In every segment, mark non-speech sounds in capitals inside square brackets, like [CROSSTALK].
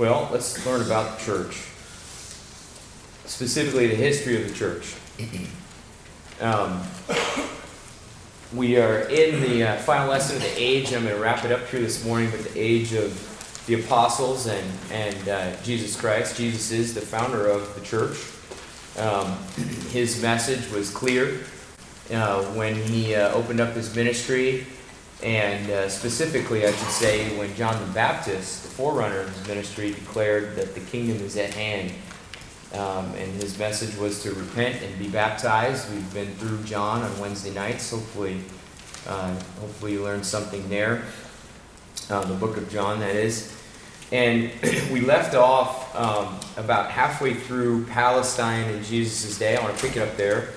Well, let's learn about the church, specifically the history of the church. [CLEARS THROAT] Um, we are in the uh, final lesson of the age. I'm going to wrap it up here this morning with the age of the apostles and, and uh, Jesus Christ. Jesus is the founder of the church. Um, his message was clear uh, when he uh, opened up his ministry, and uh, specifically, I should say, when John the Baptist, the forerunner of his ministry, declared that the kingdom is at hand. Um, and his message was to repent and be baptized. We've been through John on Wednesday nights. Hopefully, uh, hopefully you learned something there. Uh, the book of John, that is. And [CLEARS THROAT] we left off um, about halfway through Palestine in Jesus' day. I want to pick it up there.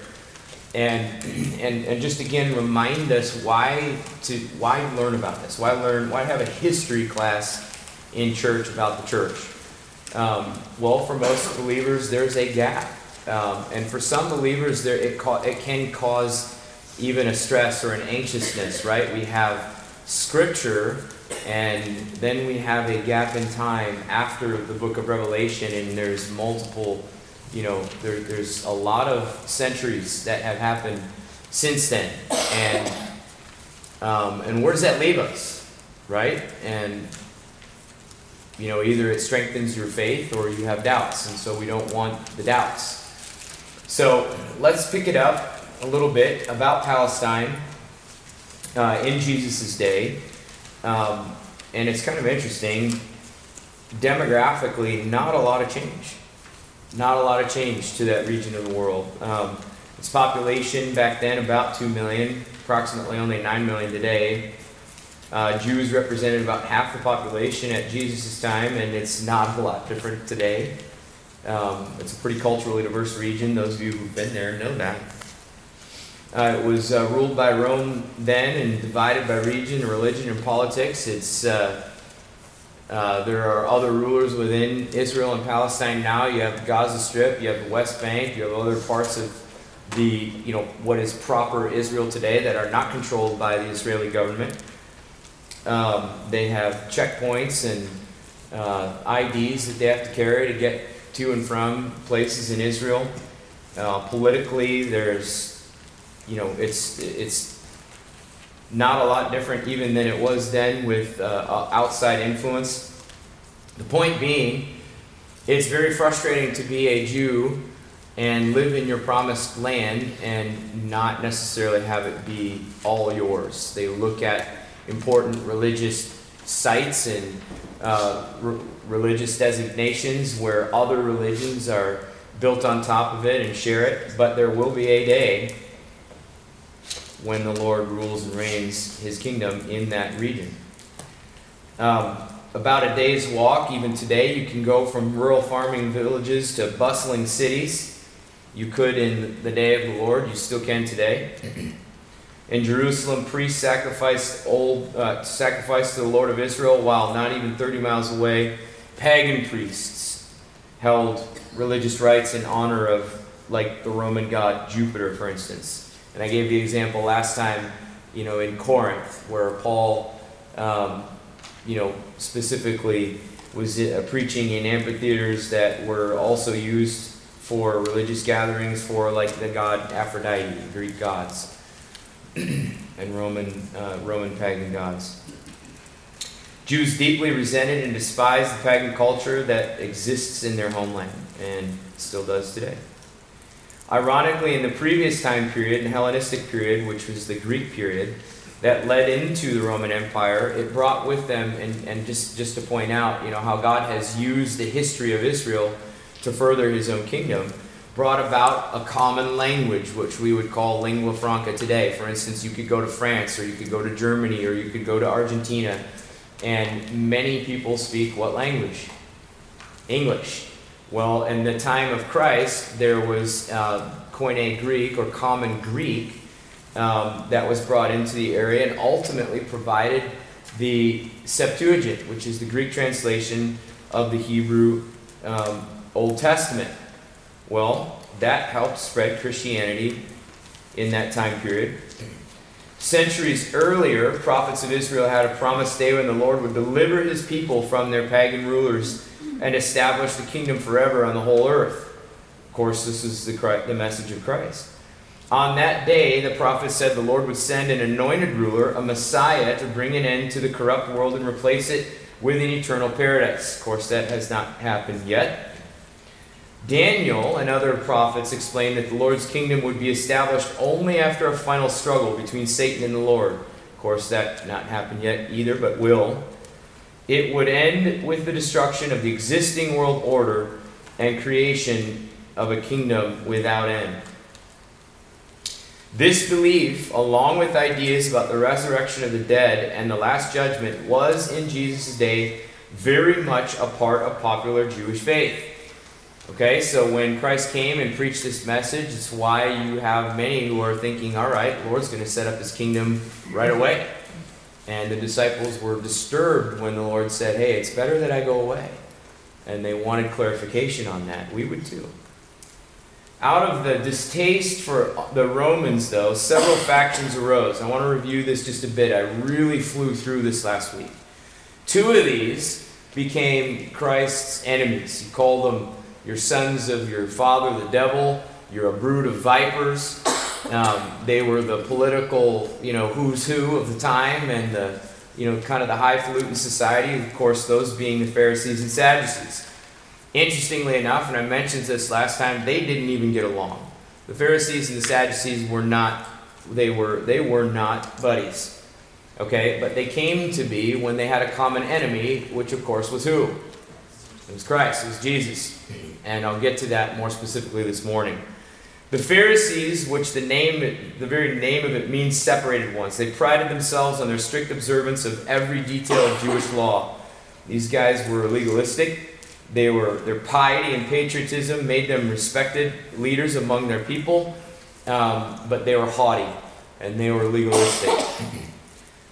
And, and, and just again remind us why to why learn about this why learn why have a history class in church about the church um, well, for most believers, there's a gap. Um, and for some believers, there, it, ca- it can cause even a stress or an anxiousness, right? We have Scripture, and then we have a gap in time after the book of Revelation, and there's multiple, you know, there, there's a lot of centuries that have happened since then. And, um, and where does that leave us, right? And you know, either it strengthens your faith or you have doubts, and so we don't want the doubts. So let's pick it up a little bit about Palestine uh, in Jesus' day. Um, and it's kind of interesting. Demographically, not a lot of change. Not a lot of change to that region of the world. Um, its population back then, about 2 million, approximately only 9 million today. Uh, Jews represented about half the population at Jesus' time, and it's not a lot different today. Um, it's a pretty culturally diverse region. Those of you who've been there know that. Uh, it was uh, ruled by Rome then and divided by region, religion, and politics. It's uh, uh, there are other rulers within Israel and Palestine now. You have Gaza Strip, you have the West Bank, you have other parts of the you know what is proper Israel today that are not controlled by the Israeli government. Um, they have checkpoints and uh, IDs that they have to carry to get to and from places in Israel. Uh, politically, there's, you know, it's it's not a lot different even than it was then with uh, outside influence. The point being, it's very frustrating to be a Jew and live in your promised land and not necessarily have it be all yours. They look at important religious sites and uh, re- religious designations where other religions are built on top of it and share it, but there will be a day when the Lord rules and reigns his kingdom in that region. Um, about a day's walk, even today, you can go from rural farming villages to bustling cities. You could in the day of the Lord, you still can today. In Jerusalem, priests sacrificed old uh, sacrificed to the Lord of Israel, while not even 30 miles away, pagan priests held religious rites in honor of, like the Roman god Jupiter, for instance. And I gave the example last time, you know, in Corinth, where Paul, um, you know, specifically was uh, preaching in amphitheaters that were also used for religious gatherings for, like the god Aphrodite, Greek gods. [CLEARS THROAT] and Roman, uh, Roman pagan gods. Jews deeply resented and despised the pagan culture that exists in their homeland and still does today. Ironically, in the previous time period, the Hellenistic period, which was the Greek period, that led into the Roman Empire, it brought with them, and, and just, just to point out, you know, how God has used the history of Israel to further his own kingdom brought about a common language, which we would call lingua franca today. For instance, you could go to France, or you could go to Germany, or you could go to Argentina, and many people speak what language? English. Well, in the time of Christ, there was uh, Koine Greek, or Common Greek, um, that was brought into the area and ultimately provided the Septuagint, which is the Greek translation of the Hebrew um, Old Testament. Well, that helped spread Christianity in that time period. Centuries earlier, prophets of Israel had a promised day when the Lord would deliver his people from their pagan rulers and establish the kingdom forever on the whole earth. Of course, this is the, Christ, the message of Christ. On that day, the prophet said the Lord would send an anointed ruler, a Messiah, to bring an end to the corrupt world and replace it with an eternal paradise. Of course, that has not happened yet. Daniel and other prophets explained that the Lord's kingdom would be established only after a final struggle between Satan and the Lord. Of course, that not happened yet either, but will. It would end with the destruction of the existing world order and creation of a kingdom without end. This belief, along with ideas about the resurrection of the dead and the last judgment, was in Jesus' day very much a part of popular Jewish faith. Okay, so when Christ came and preached this message, it's why you have many who are thinking, all right, Lord's going to set up his kingdom right away. And the disciples were disturbed when the Lord said, hey, it's better that I go away. And they wanted clarification on that. We would too. Out of the distaste for the Romans, though, several [COUGHS] factions arose. I want to review this just a bit. I really flew through this last week. Two of these became Christ's enemies. He called them your sons of your father, the devil. You're a brood of vipers. Um, they were the political, you know, who's who of the time and the, you know, kind of the highfalutin society. Of course, those being the Pharisees and Sadducees. Interestingly enough, and I mentioned this last time, they didn't even get along. The Pharisees and the Sadducees were not. They were. They were not buddies. Okay, but they came to be when they had a common enemy, which of course was who? It was Christ. It was Jesus and I'll get to that more specifically this morning. The Pharisees, which the name, the very name of it means separated ones, they prided themselves on their strict observance of every detail of Jewish law. These guys were legalistic. They were their piety and patriotism made them respected leaders among their people, um, but they were haughty and they were legalistic.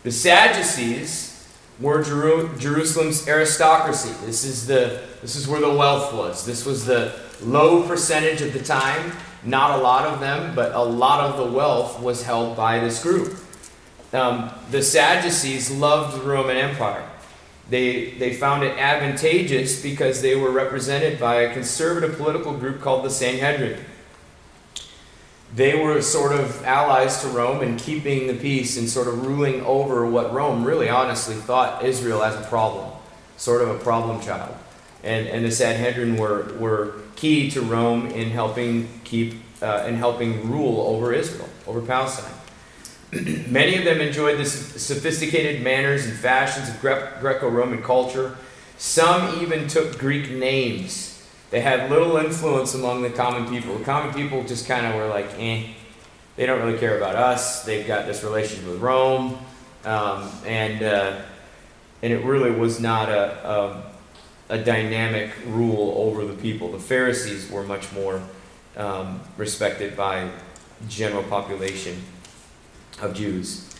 The Sadducees were Jeru- Jerusalem's aristocracy. This is the this is where the wealth was. This was the low percentage of the time. Not a lot of them, but a lot of the wealth was held by this group. Um, the Sadducees loved the Roman Empire. They, they found it advantageous because they were represented by a conservative political group called the Sanhedrin. They were sort of allies to Rome in keeping the peace and sort of ruling over what Rome really honestly thought Israel as a problem, sort of a problem child and, and the Sanhedrin were, were key to Rome in helping keep uh, in helping rule over Israel, over Palestine. [CLEARS THROAT] Many of them enjoyed the sophisticated manners and fashions of Gre- Greco-Roman culture. Some even took Greek names. They had little influence among the common people. The common people just kind of were like, eh, they don't really care about us. They've got this relationship with Rome, um, and uh, and it really was not a, a a dynamic rule over the people. The Pharisees were much more um, respected by general population of Jews.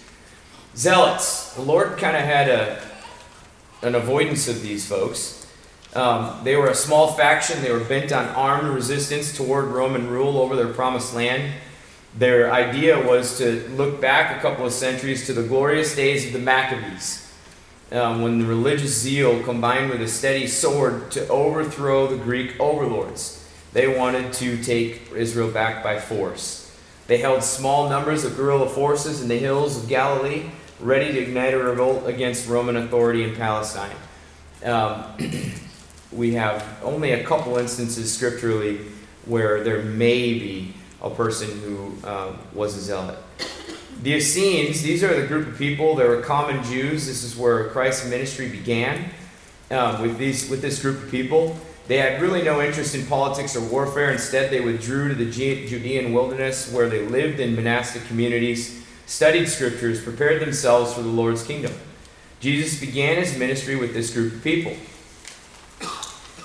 Zealots. The Lord kind of had a, an avoidance of these folks. Um, they were a small faction. They were bent on armed resistance toward Roman rule over their promised land. Their idea was to look back a couple of centuries to the glorious days of the Maccabees um, when the religious zeal combined with a steady sword to overthrow the Greek overlords. They wanted to take Israel back by force. They held small numbers of guerrilla forces in the hills of Galilee, ready to ignite a revolt against Roman authority in Palestine. Um, [CLEARS THROAT] we have only a couple instances scripturally where there may be a person who uh, was a zealot. The Essenes, these are the group of people, they were common Jews. This is where Christ's ministry began um, with, these, with this group of people. They had really no interest in politics or warfare. Instead, they withdrew to the Judean wilderness where they lived in monastic communities, studied scriptures, prepared themselves for the Lord's kingdom. Jesus began his ministry with this group of people.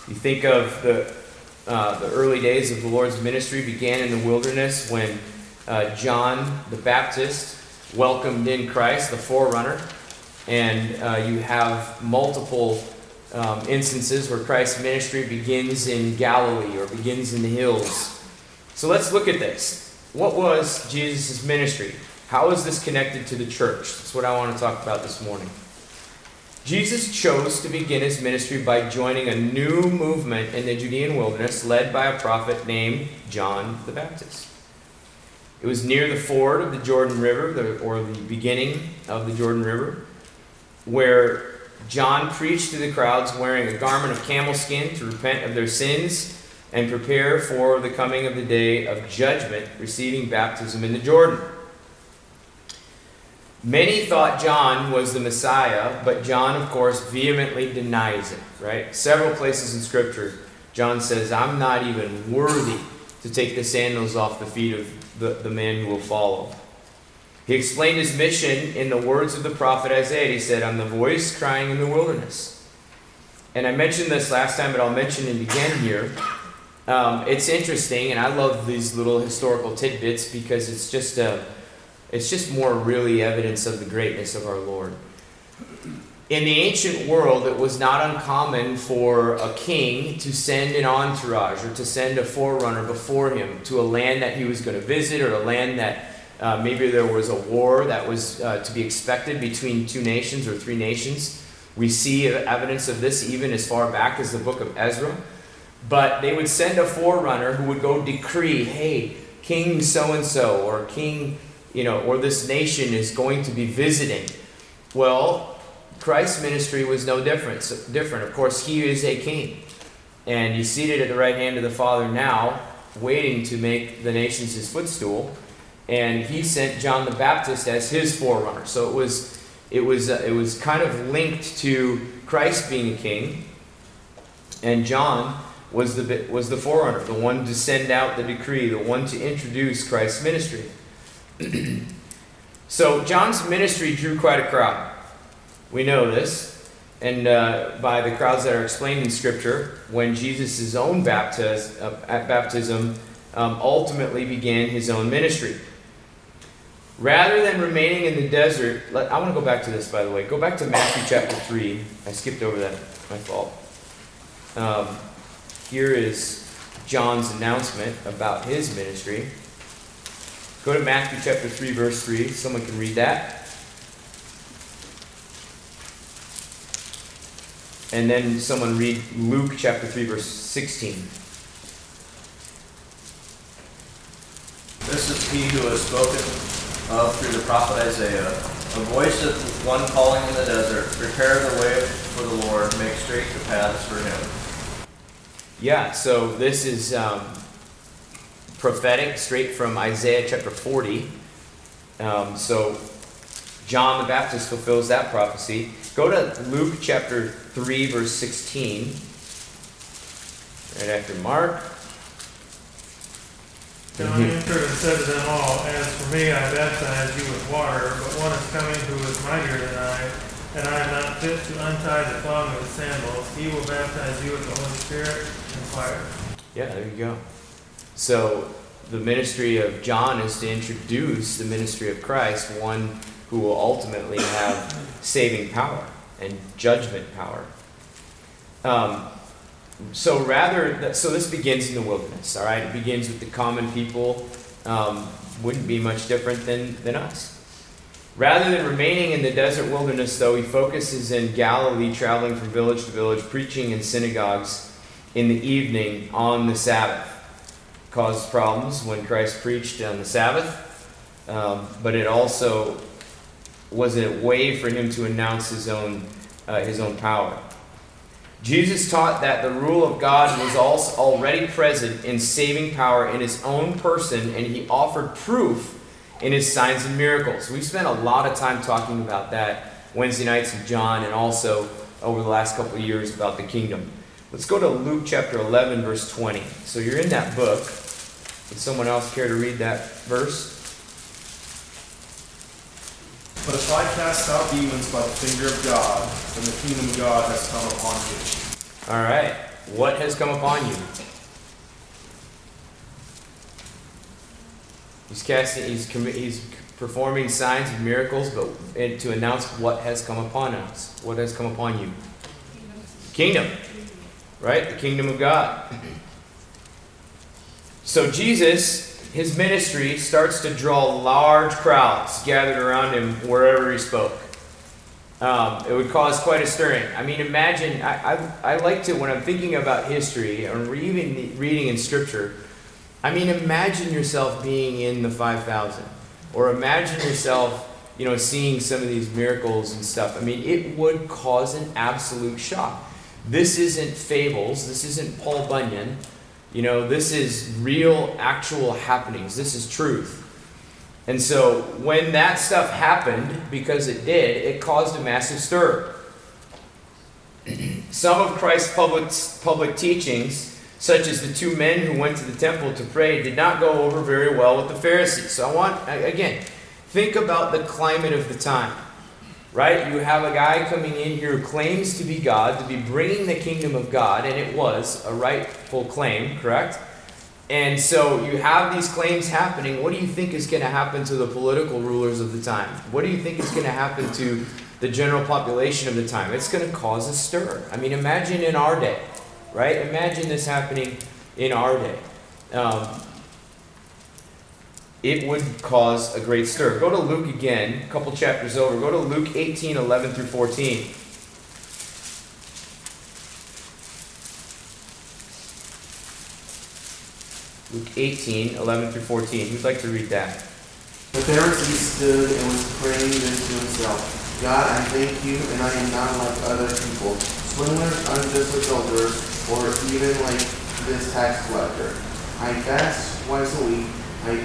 You think of the, uh, the early days of the Lord's ministry began in the wilderness when uh, John the Baptist welcomed in Christ, the forerunner, and uh, you have multiple um, instances where Christ's ministry begins in Galilee or begins in the hills. So let's look at this. What was Jesus' ministry? How is this connected to the church? That's what I want to talk about this morning. Jesus chose to begin his ministry by joining a new movement in the Judean wilderness led by a prophet named John the Baptist. It was near the ford of the Jordan River, or the beginning of the Jordan River, where John preached to the crowds wearing a garment of camel skin to repent of their sins and prepare for the coming of the day of judgment, receiving baptism in the Jordan. Many thought John was the Messiah, but John, of course, vehemently denies it, right? Several places in Scripture, John says, I'm not even worthy to take the sandals off the feet of the, the man who will follow. He explained his mission in the words of the prophet Isaiah. He said, I'm the voice crying in the wilderness. And I mentioned this last time, but I'll mention it again here. Um, it's interesting, and I love these little historical tidbits because it's just a it's just more really evidence of the greatness of our Lord. In the ancient world, it was not uncommon for a king to send an entourage or to send a forerunner before him to a land that he was going to visit or a land that uh, maybe there was a war that was uh, to be expected between two nations or three nations. We see evidence of this even as far back as the book of Ezra. But they would send a forerunner who would go decree, hey, King so and so, or King you know, or this nation is going to be visiting. Well, Christ's ministry was no different. Different. Of course, he is a king. And he's seated at the right hand of the Father now, waiting to make the nations his footstool. And he sent John the Baptist as his forerunner. So it was, it was, uh, it was kind of linked to Christ being a king. And John was the, was the forerunner, the one to send out the decree, the one to introduce Christ's ministry. [CLEARS THROAT] so John's ministry drew quite a crowd. We know this. And uh, by the crowds that are explained in Scripture, when Jesus' own baptiz- uh, baptism um, ultimately began his own ministry. Rather than remaining in the desert, let, I want to go back to this, by the way. Go back to Matthew chapter 3. I skipped over that. My fault. Um, here is John's announcement about his ministry. Go to Matthew chapter 3, verse 3. Someone can read that. And then someone read Luke chapter 3, verse 16. This is he who has spoken of through the prophet Isaiah. A voice of one calling in the desert, prepare the way for the Lord, make straight the paths for him. Yeah, so this is um, prophetic, straight from Isaiah chapter 40. Um, so John the Baptist fulfills that prophecy. Go to Luke chapter 3, verse 16. Right after Mark. John mhm. answered and said to them all, As for me, I baptize you with water, but one is coming who is mightier than I, and I am not fit to untie the thong of his sandals. He will baptize you with the Holy Spirit and fire. Yeah, there you go. So the ministry of John is to introduce the ministry of Christ, one who will ultimately have saving power and judgment power. Um, so rather, so this begins in the wilderness. All right, it begins with the common people. Um, wouldn't be much different than than us. Rather than remaining in the desert wilderness, though, he focuses in Galilee, traveling from village to village, preaching in synagogues in the evening on the Sabbath caused problems when Christ preached on the Sabbath, um, but it also was a way for him to announce his own, uh, his own power. Jesus taught that the rule of God was also already present in saving power in his own person, and he offered proof in his signs and miracles. We've spent a lot of time talking about that Wednesday nights in John, and also over the last couple of years about the kingdom. Let's go to Luke chapter 11, verse 20. So you're in that book. Would someone else care to read that verse? But if I cast out demons by the finger of God, then the kingdom of God has come upon you. All right. What has come upon you? He's casting. He's he's performing signs and miracles, but to announce what has come upon us. What has come upon you? Kingdom. Right. The kingdom of God. [CLEARS THROAT] So Jesus, his ministry starts to draw large crowds gathered around him wherever he spoke. Um, it would cause quite a stirring. I mean, imagine, I, I, I like to, when I'm thinking about history or even reading in scripture, I mean, imagine yourself being in the 5,000. Or imagine yourself, you know, seeing some of these miracles and stuff. I mean, it would cause an absolute shock. This isn't fables. This isn't Paul Bunyan. You know, this is real, actual happenings. This is truth. And so when that stuff happened, because it did, it caused a massive stir. [CLEARS THROAT] Some of Christ's public, public teachings, such as the two men who went to the temple to pray, did not go over very well with the Pharisees. So I want, again, think about the climate of the time. Right? You have a guy coming in here who claims to be God, to be bringing the kingdom of God, and it was a rightful claim, correct? And so you have these claims happening. What do you think is going to happen to the political rulers of the time? What do you think is going to happen to the general population of the time? It's going to cause a stir. I mean, imagine in our day, right? Imagine this happening in our day. Um, it would cause a great stir. Go to Luke again, a couple chapters over. Go to Luke 18 11 through 14. Luke 18, 11 through 14. Who'd like to read that? The Pharisee stood and was praying this to himself God, I thank you, and I am not like other people, swindlers, unjust adulterers, or even like this tax collector. I fast twice a week. I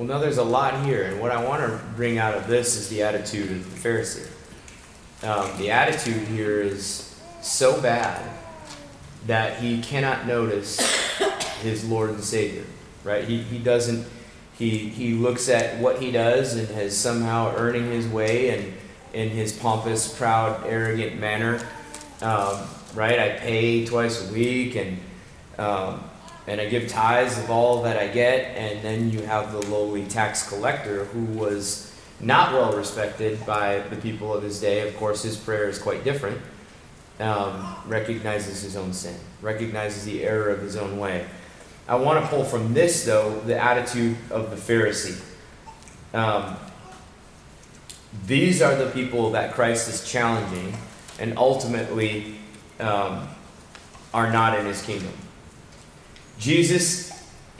Well, now there's a lot here, and what I want to bring out of this is the attitude of the Pharisee. Um, the attitude here is so bad that he cannot notice his Lord and Savior right? He, he doesn't, he, he looks at what he does and has somehow earning his way and in his pompous, proud, arrogant manner, um, right? I pay twice a week and, um, and I give tithes of all that I get. And then you have the lowly tax collector who was not well respected by the people of his day. Of course, his prayer is quite different. Um, recognizes his own sin, recognizes the error of his own way. I want to pull from this, though, the attitude of the Pharisee. Um, these are the people that Christ is challenging and ultimately um, are not in his kingdom. Jesus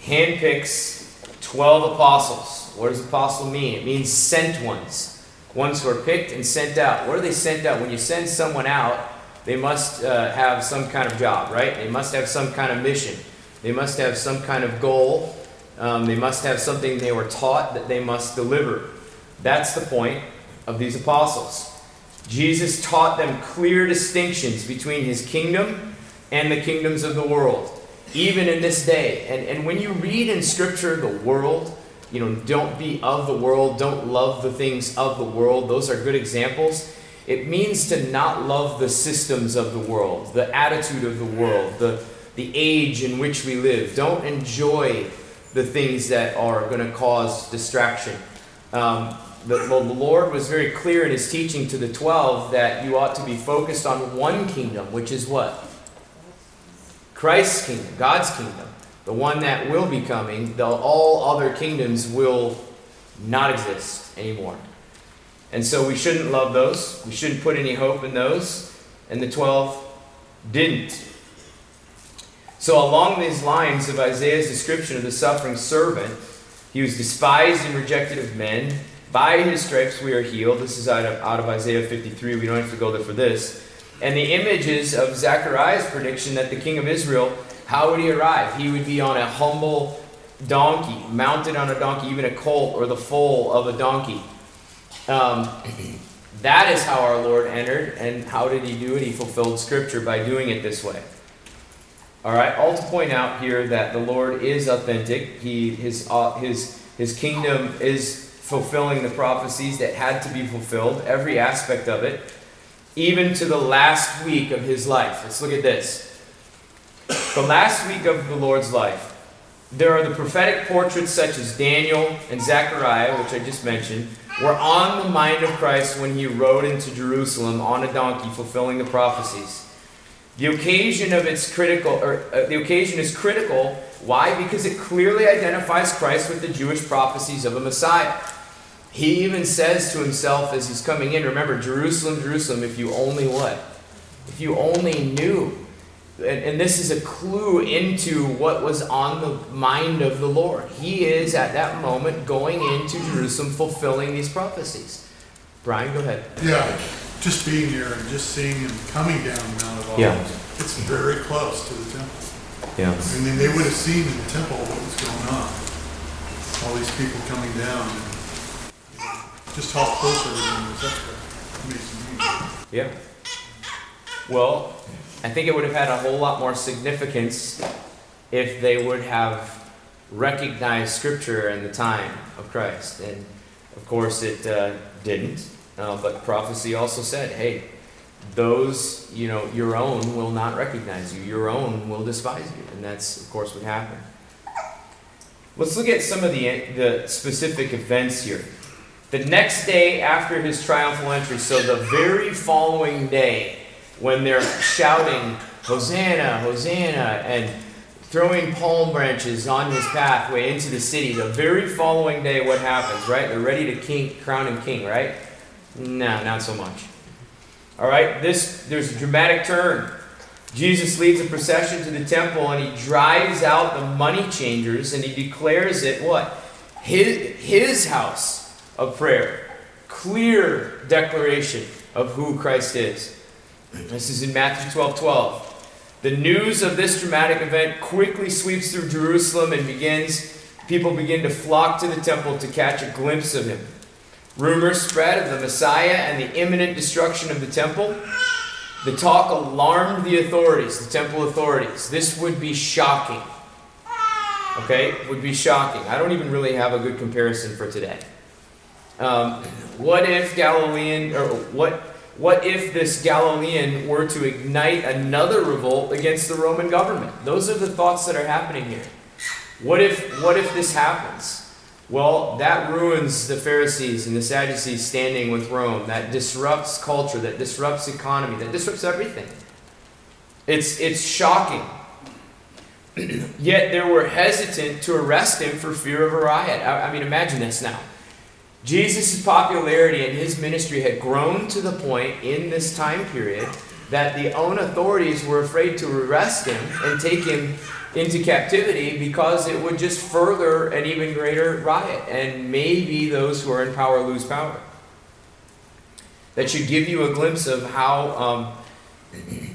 handpicks 12 apostles. What does apostle mean? It means sent ones, ones who are picked and sent out. What are they sent out? When you send someone out, they must uh, have some kind of job, right? They must have some kind of mission. They must have some kind of goal. Um, they must have something they were taught that they must deliver. That's the point of these apostles. Jesus taught them clear distinctions between his kingdom and the kingdoms of the world, even in this day. And, and when you read in Scripture the world, you know, don't be of the world, don't love the things of the world, those are good examples. It means to not love the systems of the world, the attitude of the world, the, the age in which we live. Don't enjoy the things that are going to cause distraction. Um, the, the Lord was very clear in his teaching to the 12 that you ought to be focused on one kingdom, which is what? Christ's kingdom, God's kingdom, the one that will be coming. The, all other kingdoms will not exist anymore. And so we shouldn't love those. We shouldn't put any hope in those. And the 12 didn't. So, along these lines of Isaiah's description of the suffering servant, he was despised and rejected of men. By his stripes we are healed. This is out of, out of Isaiah 53. We don't have to go there for this. And the images of Zechariah's prediction that the king of Israel, how would he arrive? He would be on a humble donkey, mounted on a donkey, even a colt or the foal of a donkey. Um, [CLEARS THROAT] that is how our Lord entered. And how did he do it? He fulfilled Scripture by doing it this way. All right, all to point out here that the Lord is authentic. He his uh, his his kingdom is fulfilling the prophecies that had to be fulfilled, every aspect of it. Even to the last week of his life. Let's look at this. The last week of the Lord's life. There are the prophetic portraits such as Daniel and Zechariah, which I just mentioned, were on the mind of Christ when he rode into Jerusalem on a donkey, fulfilling the prophecies. The occasion of its critical, or uh, the occasion is critical. Why? Because it clearly identifies Christ with the Jewish prophecies of a Messiah. He even says to himself as he's coming in, remember, Jerusalem, Jerusalem, if you only what? If you only knew. And, and this is a clue into what was on the mind of the Lord. He is at that moment going into Jerusalem fulfilling these prophecies. Brian, go ahead. Yeah, just being here and just seeing him coming down Mount of Olives. Yeah. It's very close to the temple. Yeah. I mean, they would have seen in the temple what was going on. All these people coming down and you know, just how close everything was. That's what me. Yeah. Well, I think it would have had a whole lot more significance if they would have recognized Scripture in the time of Christ. And of course, it uh, didn't. Uh, but prophecy also said, hey, those, you know, your own will not recognize you. Your own will despise you. And that's, of course, what happened. Let's look at some of the, the specific events here. The next day after his triumphal entry, so the very following day, when they're shouting, Hosanna, Hosanna, and throwing palm branches on his pathway into the city, the very following day, what happens, right? They're ready to king, crown him king, right? No, not so much. All right, this there's a dramatic turn. Jesus leads a procession to the temple and he drives out the money changers and he declares it what? His, his house of prayer. Clear declaration of who Christ is. This is in Matthew 12 12. The news of this dramatic event quickly sweeps through Jerusalem and begins, people begin to flock to the temple to catch a glimpse of him. Rumors spread of the Messiah and the imminent destruction of the temple. The talk alarmed the authorities, the temple authorities. This would be shocking. Okay? Would be shocking. I don't even really have a good comparison for today. Um, what if Galilean, or what, what if this Galilean were to ignite another revolt against the Roman government? Those are the thoughts that are happening here. What if, what if this happens? Well, that ruins the Pharisees and the Sadducees standing with Rome. That disrupts culture, that disrupts economy, that disrupts everything. It's, it's shocking. [CLEARS THROAT] Yet they were hesitant to arrest him for fear of a riot. I, I mean, imagine this now. Jesus' popularity and his ministry had grown to the point in this time period that the own authorities were afraid to arrest him and take him into captivity because it would just further an even greater riot and maybe those who are in power lose power. That should give you a glimpse of how, um,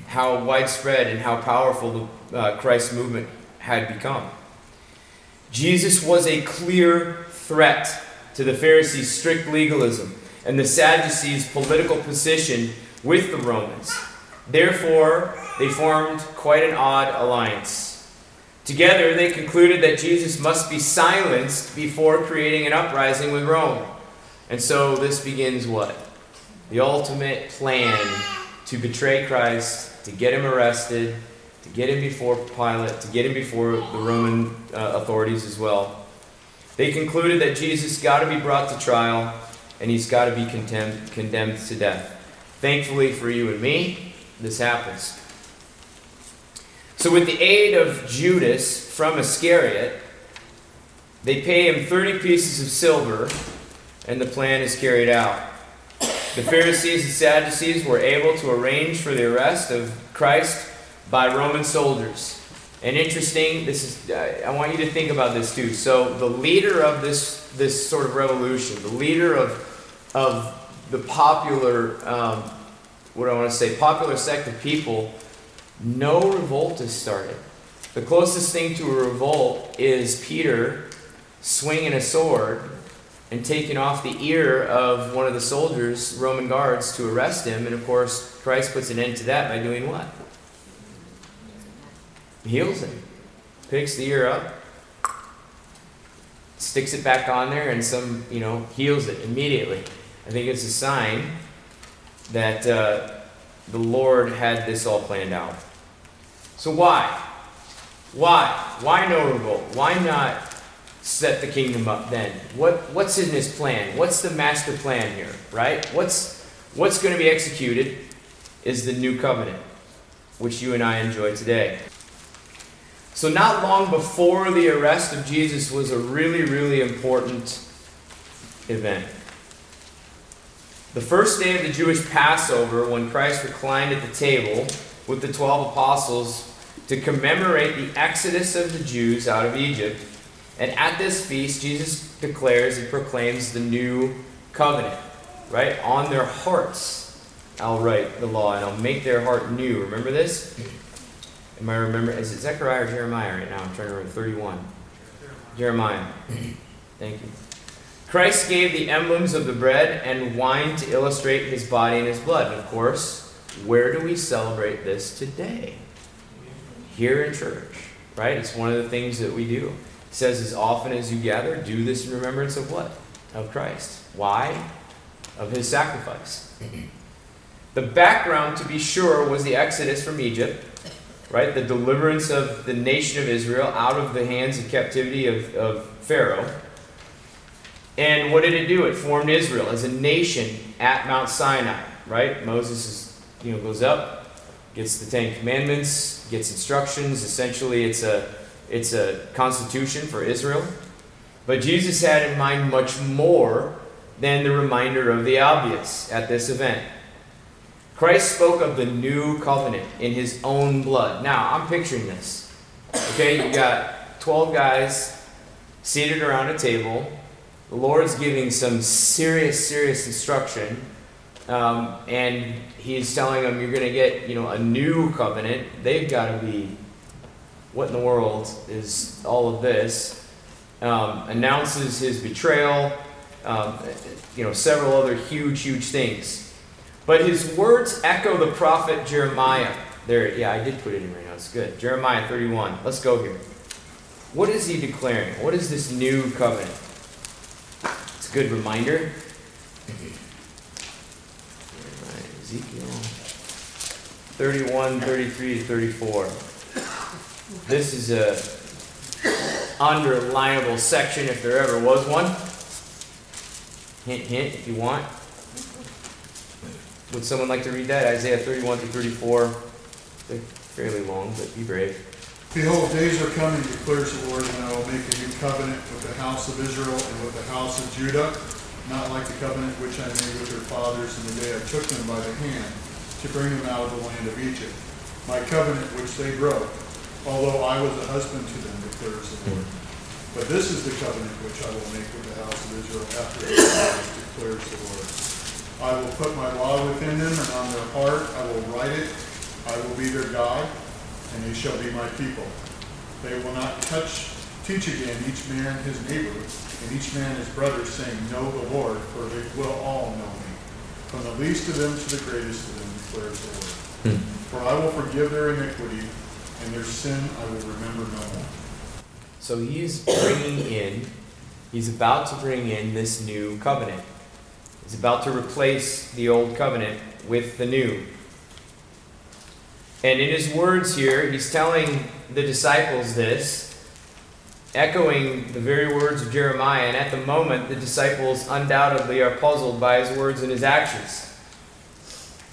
how widespread and how powerful the uh, Christ movement had become. Jesus was a clear threat to the Pharisees' strict legalism and the Sadducees' political position with the Romans. Therefore, they formed quite an odd alliance. Together, they concluded that Jesus must be silenced before creating an uprising with Rome. And so this begins what? The ultimate plan to betray Christ, to get him arrested, to get him before Pilate, to get him before the Roman uh, authorities as well. They concluded that Jesus got to be brought to trial and he's got to be condemned, condemned to death. Thankfully for you and me, this happens. So, with the aid of Judas from Iscariot, they pay him 30 pieces of silver, and the plan is carried out. The Pharisees and Sadducees were able to arrange for the arrest of Christ by Roman soldiers. And interesting, this is I want you to think about this too. So the leader of this this sort of revolution, the leader of of the popular um, what I want to say popular sect of people, no revolt is started. The closest thing to a revolt is Peter swinging a sword and taking off the ear of one of the soldiers, Roman guards, to arrest him. And of course, Christ puts an end to that by doing what? Heals it, Picks the ear up, sticks it back on there, and some, you know, heals it immediately. I think it's a sign that uh, the Lord had this all planned out. So why? Why? Why no revolt? Why not set the kingdom up then? What what's in his plan? What's the master plan here, right? What's what's going to be executed is the new covenant, which you and I enjoy today. So not long before the arrest of Jesus was a really really important event. The first day of the Jewish Passover, when Christ reclined at the table with the 12 apostles to commemorate the exodus of the Jews out of Egypt, and at this feast, Jesus declares and proclaims the new covenant, right? On their hearts, I'll write the law, and I'll make their heart new. Remember this? Am I remember? Is it Zechariah or Jeremiah right now? I'm trying to remember. 31. Jeremiah. Thank you. Christ gave the emblems of the bread and wine to illustrate his body and his blood. And of course, where do we celebrate this today? Here in church, right? It's one of the things that we do. It says, as often as you gather, do this in remembrance of what? Of Christ. Why? Of his sacrifice. [CLEARS THROAT] The background, to be sure, was the exodus from Egypt, right? The deliverance of the nation of Israel out of the hands of captivity of, of Pharaoh. And what did it do? It formed Israel as a nation at Mount Sinai, right? Moses is, you know, goes up, gets the Ten Commandments, gets instructions. Essentially, it's a it's a constitution for Israel. But Jesus had in mind much more than the reminder of the obvious at this event. Christ spoke of the new covenant in his own blood. Now, I'm picturing this. Okay, you got 12 guys seated around a table the Lord's giving some serious, serious instruction, um, and He's telling them, "You're going to get, you know, a new covenant." They've got to be, what in the world is all of this? Um, announces His betrayal, um, you know, several other huge, huge things. But His words echo the prophet Jeremiah. There, yeah, I did put it in right now. It's good. Jeremiah 31. Let's go here. What is he declaring? What is this new covenant? It's a good reminder. Ezekiel 31, 33 34. This is a underlinable section if there ever was one. Hint, hint, if you want. Would someone like to read that? Isaiah 31 to 34. They're fairly long, but be brave. Behold, days are coming, declares the Lord, and I will make a new covenant with the house of Israel and with the house of Judah, not like the covenant which I made with their fathers in the day I took them by the hand to bring them out of the land of Egypt. My covenant which they broke, although I was a husband to them, declares the Lord. But this is the covenant which I will make with the house of Israel after days, declares the Lord. I will put my law within them, and on their heart I will write it. I will be their God and they shall be my people. They will not touch, teach again each man his neighbor, and each man his brother, saying, Know the Lord, for they will all know me. From the least of them to the greatest of them, declares the Lord. Hmm. For I will forgive their iniquity, and their sin I will remember no more. So he's bringing in, he's about to bring in this new covenant. He's about to replace the old covenant with the new. And in his words here, he's telling the disciples this, echoing the very words of Jeremiah. And at the moment, the disciples undoubtedly are puzzled by his words and his actions.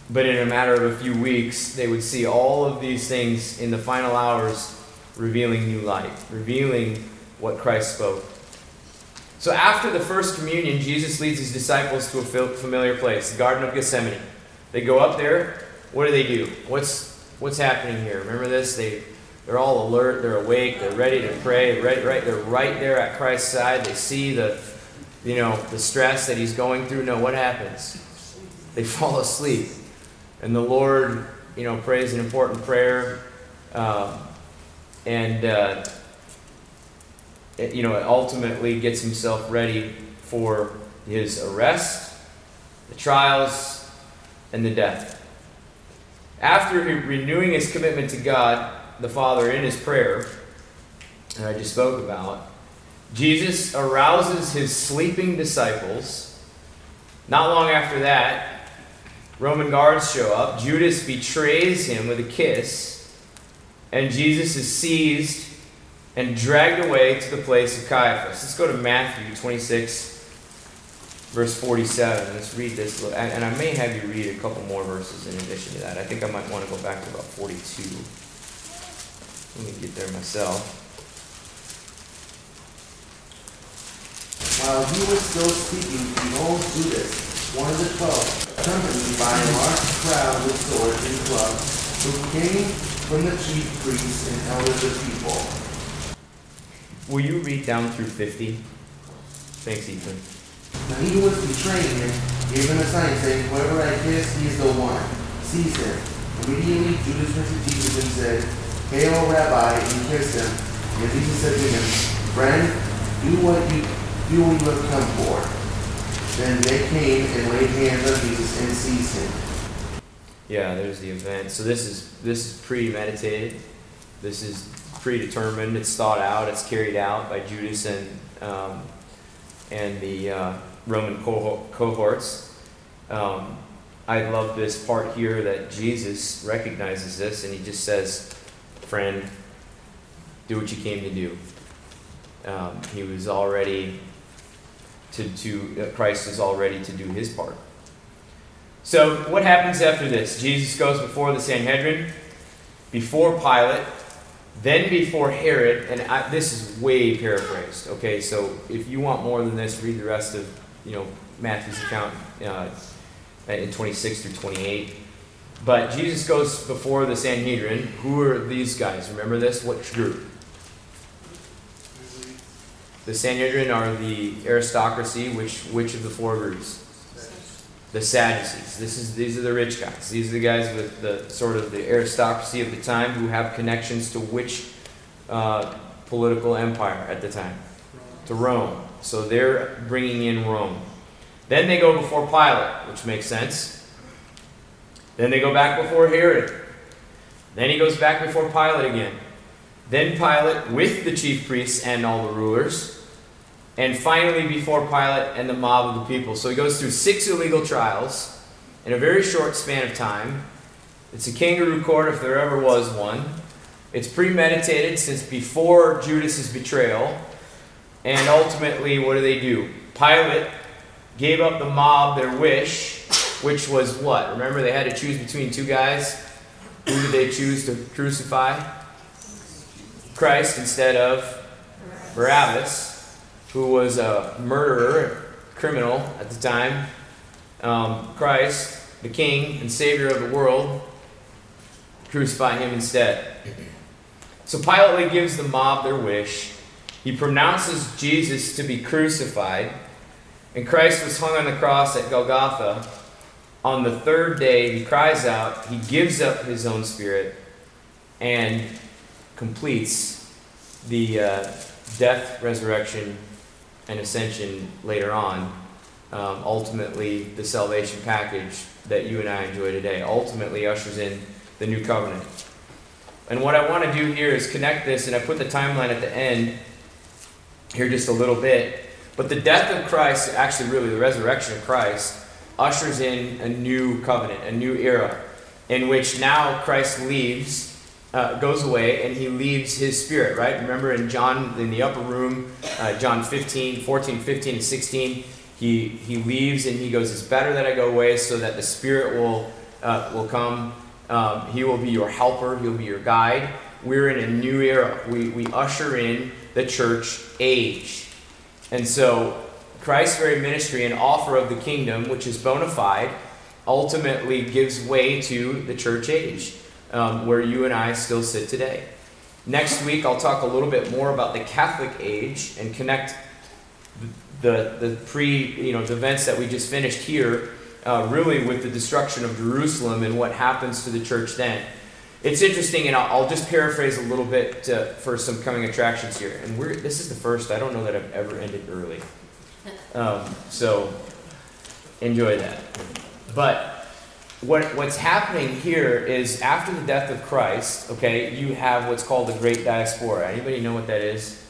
But in a matter of a few weeks, they would see all of these things in the final hours revealing new light, revealing what Christ spoke. So after the first communion, Jesus leads his disciples to a familiar place, the Garden of Gethsemane. They go up there. What do they do? What's what's happening here? Remember this? They they're all alert, they're awake, they're ready to pray, right, right, they're right there at Christ's side. They see the you know, the stress that he's going through. No, what happens? They [LAUGHS] fall asleep. And the Lord, you know, prays an important prayer. Um, and, uh, you know, ultimately gets himself ready for his arrest, the trials, and the death. After renewing his commitment to God, the Father, in his prayer that I just spoke about, Jesus arouses his sleeping disciples. Not long after that, Roman guards show up. Judas betrays him with a kiss, and Jesus is seized and dragged away to the place of Caiaphas. Let's go to Matthew 26, verse 47. Let's read this. And I may have you read a couple more verses in addition to that. I think I might want to go back to about 42. Let me get there myself. While he was still speaking, behold, Judas, one of the twelve, accompanied by a large crowd with swords and clubs, who came from the chief priests and elders of the people. Will you read down through 50? Thanks, Ethan. Now he was betraying him gave him a sign, saying, Whoever I kiss, he is the one. Seize him. Immediately Judas went to Jesus and said, Hail, Rabbi, and kissed him. And Jesus said to him, Friend, do what you do what you have come for. Then they came and laid hands on Jesus and seized him. Yeah, there's the event. So this is this is premeditated. This is predetermined. It's thought out. It's carried out by Judas and um, and the uh, Roman cohort, cohorts. Um, I love this part here that Jesus recognizes this and he just says, "Friend, do what you came to do." Um, he was already to to uh, Christ is already to do his part. So, what happens after this? Jesus goes before the Sanhedrin, before Pilate, then before Herod, and I, this is way paraphrased. Okay, so if you want more than this, read the rest of you know Matthew's account uh, in 26 through 28. But Jesus goes before the Sanhedrin. Who are these guys? Remember this? What group? The Sanhedrin are the aristocracy. Which which of the four groups? The Sadducees. This is these are the rich guys. These are the guys with the sort of the aristocracy of the time who have connections to which uh, political empire at the time, to Rome. So they're bringing in Rome. Then they go before Pilate, which makes sense. Then they go back before Herod. Then he goes back before Pilate again. Then Pilate with the chief priests and all the rulers and finally before Pilate and the mob of the people. So he goes through six illegal trials in a very short span of time. It's a kangaroo court if there ever was one. It's premeditated since before Judas's betrayal. And ultimately, what do they do? Pilate gave up the mob their wish, which was what? Remember, they had to choose between two guys. Who did they choose to crucify? Christ instead of Barabbas who was a murderer, criminal at the time, um, Christ, the King and Savior of the world, crucify him instead. So Pilate gives the mob their wish. He pronounces Jesus to be crucified, and Christ was hung on the cross at Golgotha. On the third day, he cries out, he gives up his own spirit, and completes the uh, death, resurrection, and ascension later on, um, ultimately the salvation package that you and I enjoy today, ultimately ushers in the new covenant. And what I want to do here is connect this, and I put the timeline at the end here just a little bit. But the death of Christ, actually, really, the resurrection of Christ, ushers in a new covenant, a new era, in which now Christ leaves uh, goes away and he leaves his spirit, right? Remember in John, in the upper room, uh, John 15, 14, 15, and 16, he, he leaves and he goes, It's better that I go away so that the spirit will, uh, will come. Um, he will be your helper, he'll be your guide. We're in a new era. We, we usher in the church age. And so, Christ's very ministry and offer of the kingdom, which is bona fide, ultimately gives way to the church age um, where you and I still sit today. Next week, I'll talk a little bit more about the Catholic age and connect the, the pre, you know, the events that we just finished here, uh, really with the destruction of Jerusalem and what happens to the church then. It's interesting, and I'll, I'll just paraphrase a little bit uh, for some coming attractions here. And we're, this is the first, I don't know that I've ever ended early. Um, so enjoy that. But what, what's happening here is after the death of Christ, okay, you have what's called the Great Diaspora. Anybody know what that is?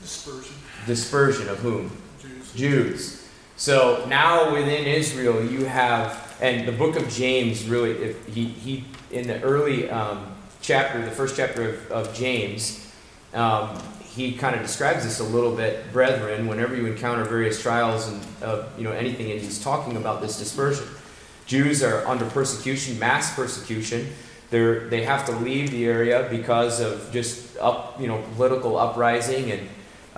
Dispersion, Dispersion of whom? Jews. Jews. So now within Israel, you have And the book of James really, if he, he in the early um, chapter, the first chapter of, of James, um, he kind of describes this a little bit, brethren. Whenever you encounter various trials and uh, you know anything, and he's talking about this dispersion. Jews are under persecution, mass persecution. They're, they have to leave the area because of just up, you know, political uprising and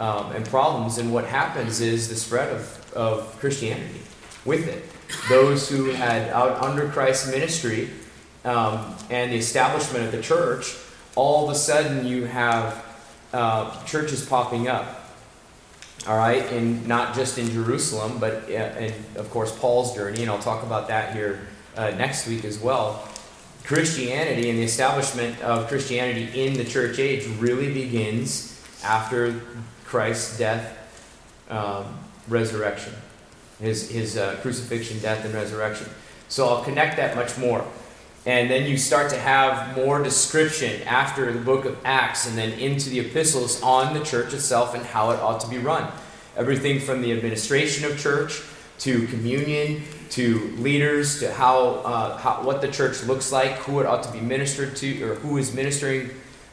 um, and problems. And what happens is the spread of, of Christianity with it. Those who had out under Christ's ministry um, and the establishment of the church, all of a sudden you have uh, churches popping up. All right, and not just in Jerusalem, but and of course Paul's journey, and I'll talk about that here uh, next week as well. Christianity and the establishment of Christianity in the church age really begins after Christ's death, um, resurrection, his, his uh, crucifixion, death, and resurrection. So I'll connect that much more. And then you start to have more description after the book of Acts and then into the epistles on the church itself and how it ought to be run. Everything from the administration of church to communion to leaders to how, uh, how what the church looks like, who it ought to be ministered to, or who is ministering,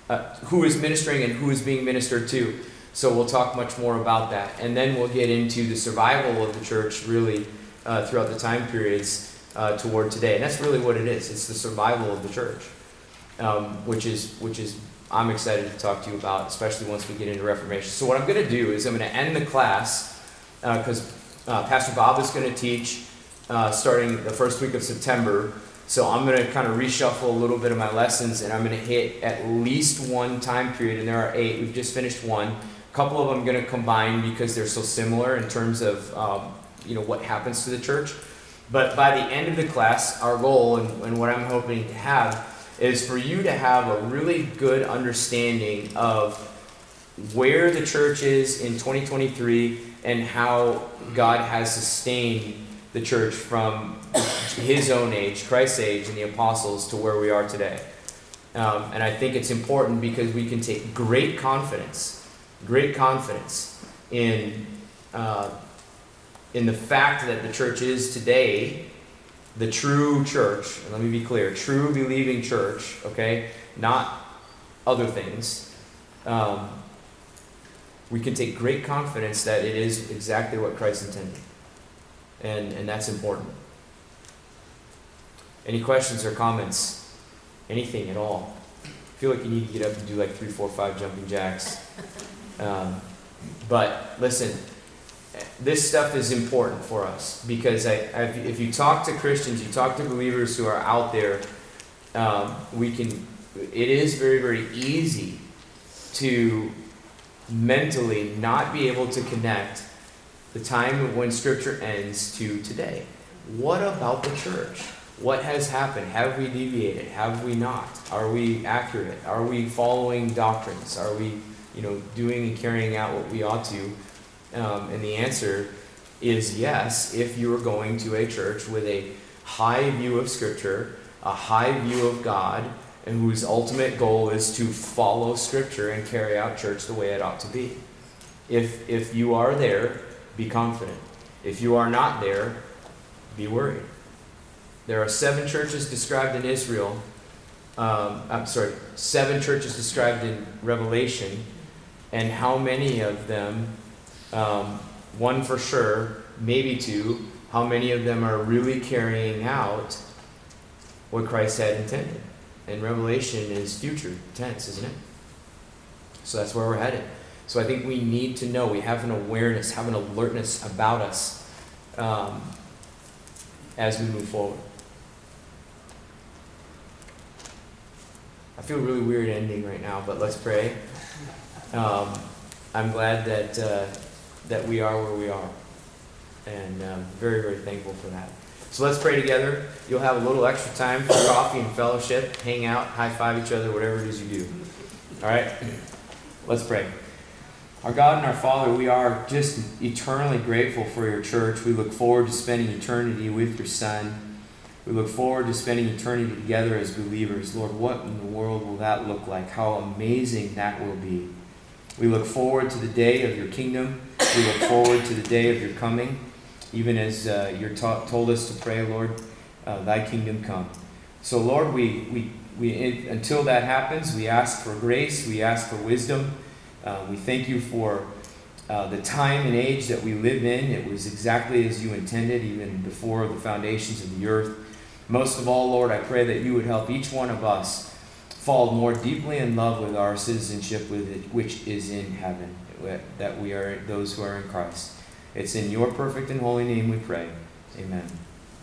uh, who is ministering and who is being ministered to. So we'll talk much more about that. And then we'll get into the survival of the church really uh, throughout the time periods uh, toward today. And that's really what it is. It's the survival of the church, um, which is which is I'm excited to talk to you about, especially once we get into Reformation. So what I'm going to do is I'm going to end the class because uh, uh, Pastor Bob is going to teach uh, starting the first week of September. So I'm going to kind of reshuffle a little bit of my lessons, and I'm going to hit at least one time period, and there are eight. We've just finished one A couple of them I'm going to combine because they're so similar in terms of um, you know what happens to the church. But by the end of the class, our goal and, and what I'm hoping to have is for you to have a really good understanding of where the church is in 2023 and how God has sustained the church from his own age, Christ's age, and the apostles to where we are today. Um, and I think it's important because we can take great confidence great confidence in, uh, in the fact that the church is today the true church. And let me be clear true believing church, okay? Not other things. Um, we can take great confidence that it is exactly what Christ intended. And, and that's important. Any questions or comments? Anything at all? I feel like you need to get up and do like three, four, five jumping jacks. Um, but listen, this stuff is important for us because I, I, if you talk to Christians, you talk to believers who are out there, um, we can. It is very very easy to mentally not be able to connect the time when Scripture ends to today. What about the church? What has happened? Have we deviated? Have we not? Are we accurate? Are we following doctrines? Are we you know, doing and carrying out what we ought to? Um, and the answer is yes, if you are going to a church with a high view of Scripture, a high view of God, and whose ultimate goal is to follow Scripture and carry out church the way it ought to be. If, if you are there, be confident. If you are not there, be worried. There are seven churches described in Israel. Um, I'm sorry, seven churches described in Revelation and how many of them, um, one for sure, maybe two, how many of them are really carrying out what Christ had intended. And Revelation is future tense, isn't it? So that's where we're headed. So I think we need to know, we have an awareness, have an alertness about us um, as we move forward. I feel really weird ending right now, but let's pray. Um, I'm glad that, uh, that we are where we are. And um, very, very thankful for that. So let's pray together. You'll have a little extra time for coffee and fellowship, hang out, high five each other, whatever it is you do. All right? Let's pray. Our God and our Father, we are just eternally grateful for your church. We look forward to spending eternity with your Son. We look forward to spending eternity together as believers. Lord, what in the world will that look like? How amazing that will be. We look forward to the day of your kingdom. We look forward to the day of your coming. Even as uh, you're ta- told us to pray, Lord, uh, thy kingdom come. So, Lord, we, we, we, until that happens, we ask for grace, we ask for wisdom. Uh, we thank you for uh, the time and age that we live in. It was exactly as you intended, even before the foundations of the earth. Most of all, Lord, I pray that you would help each one of us fall more deeply in love with our citizenship, with it, which is in heaven, that we are those who are in Christ. It's in your perfect and holy name we pray. Amen.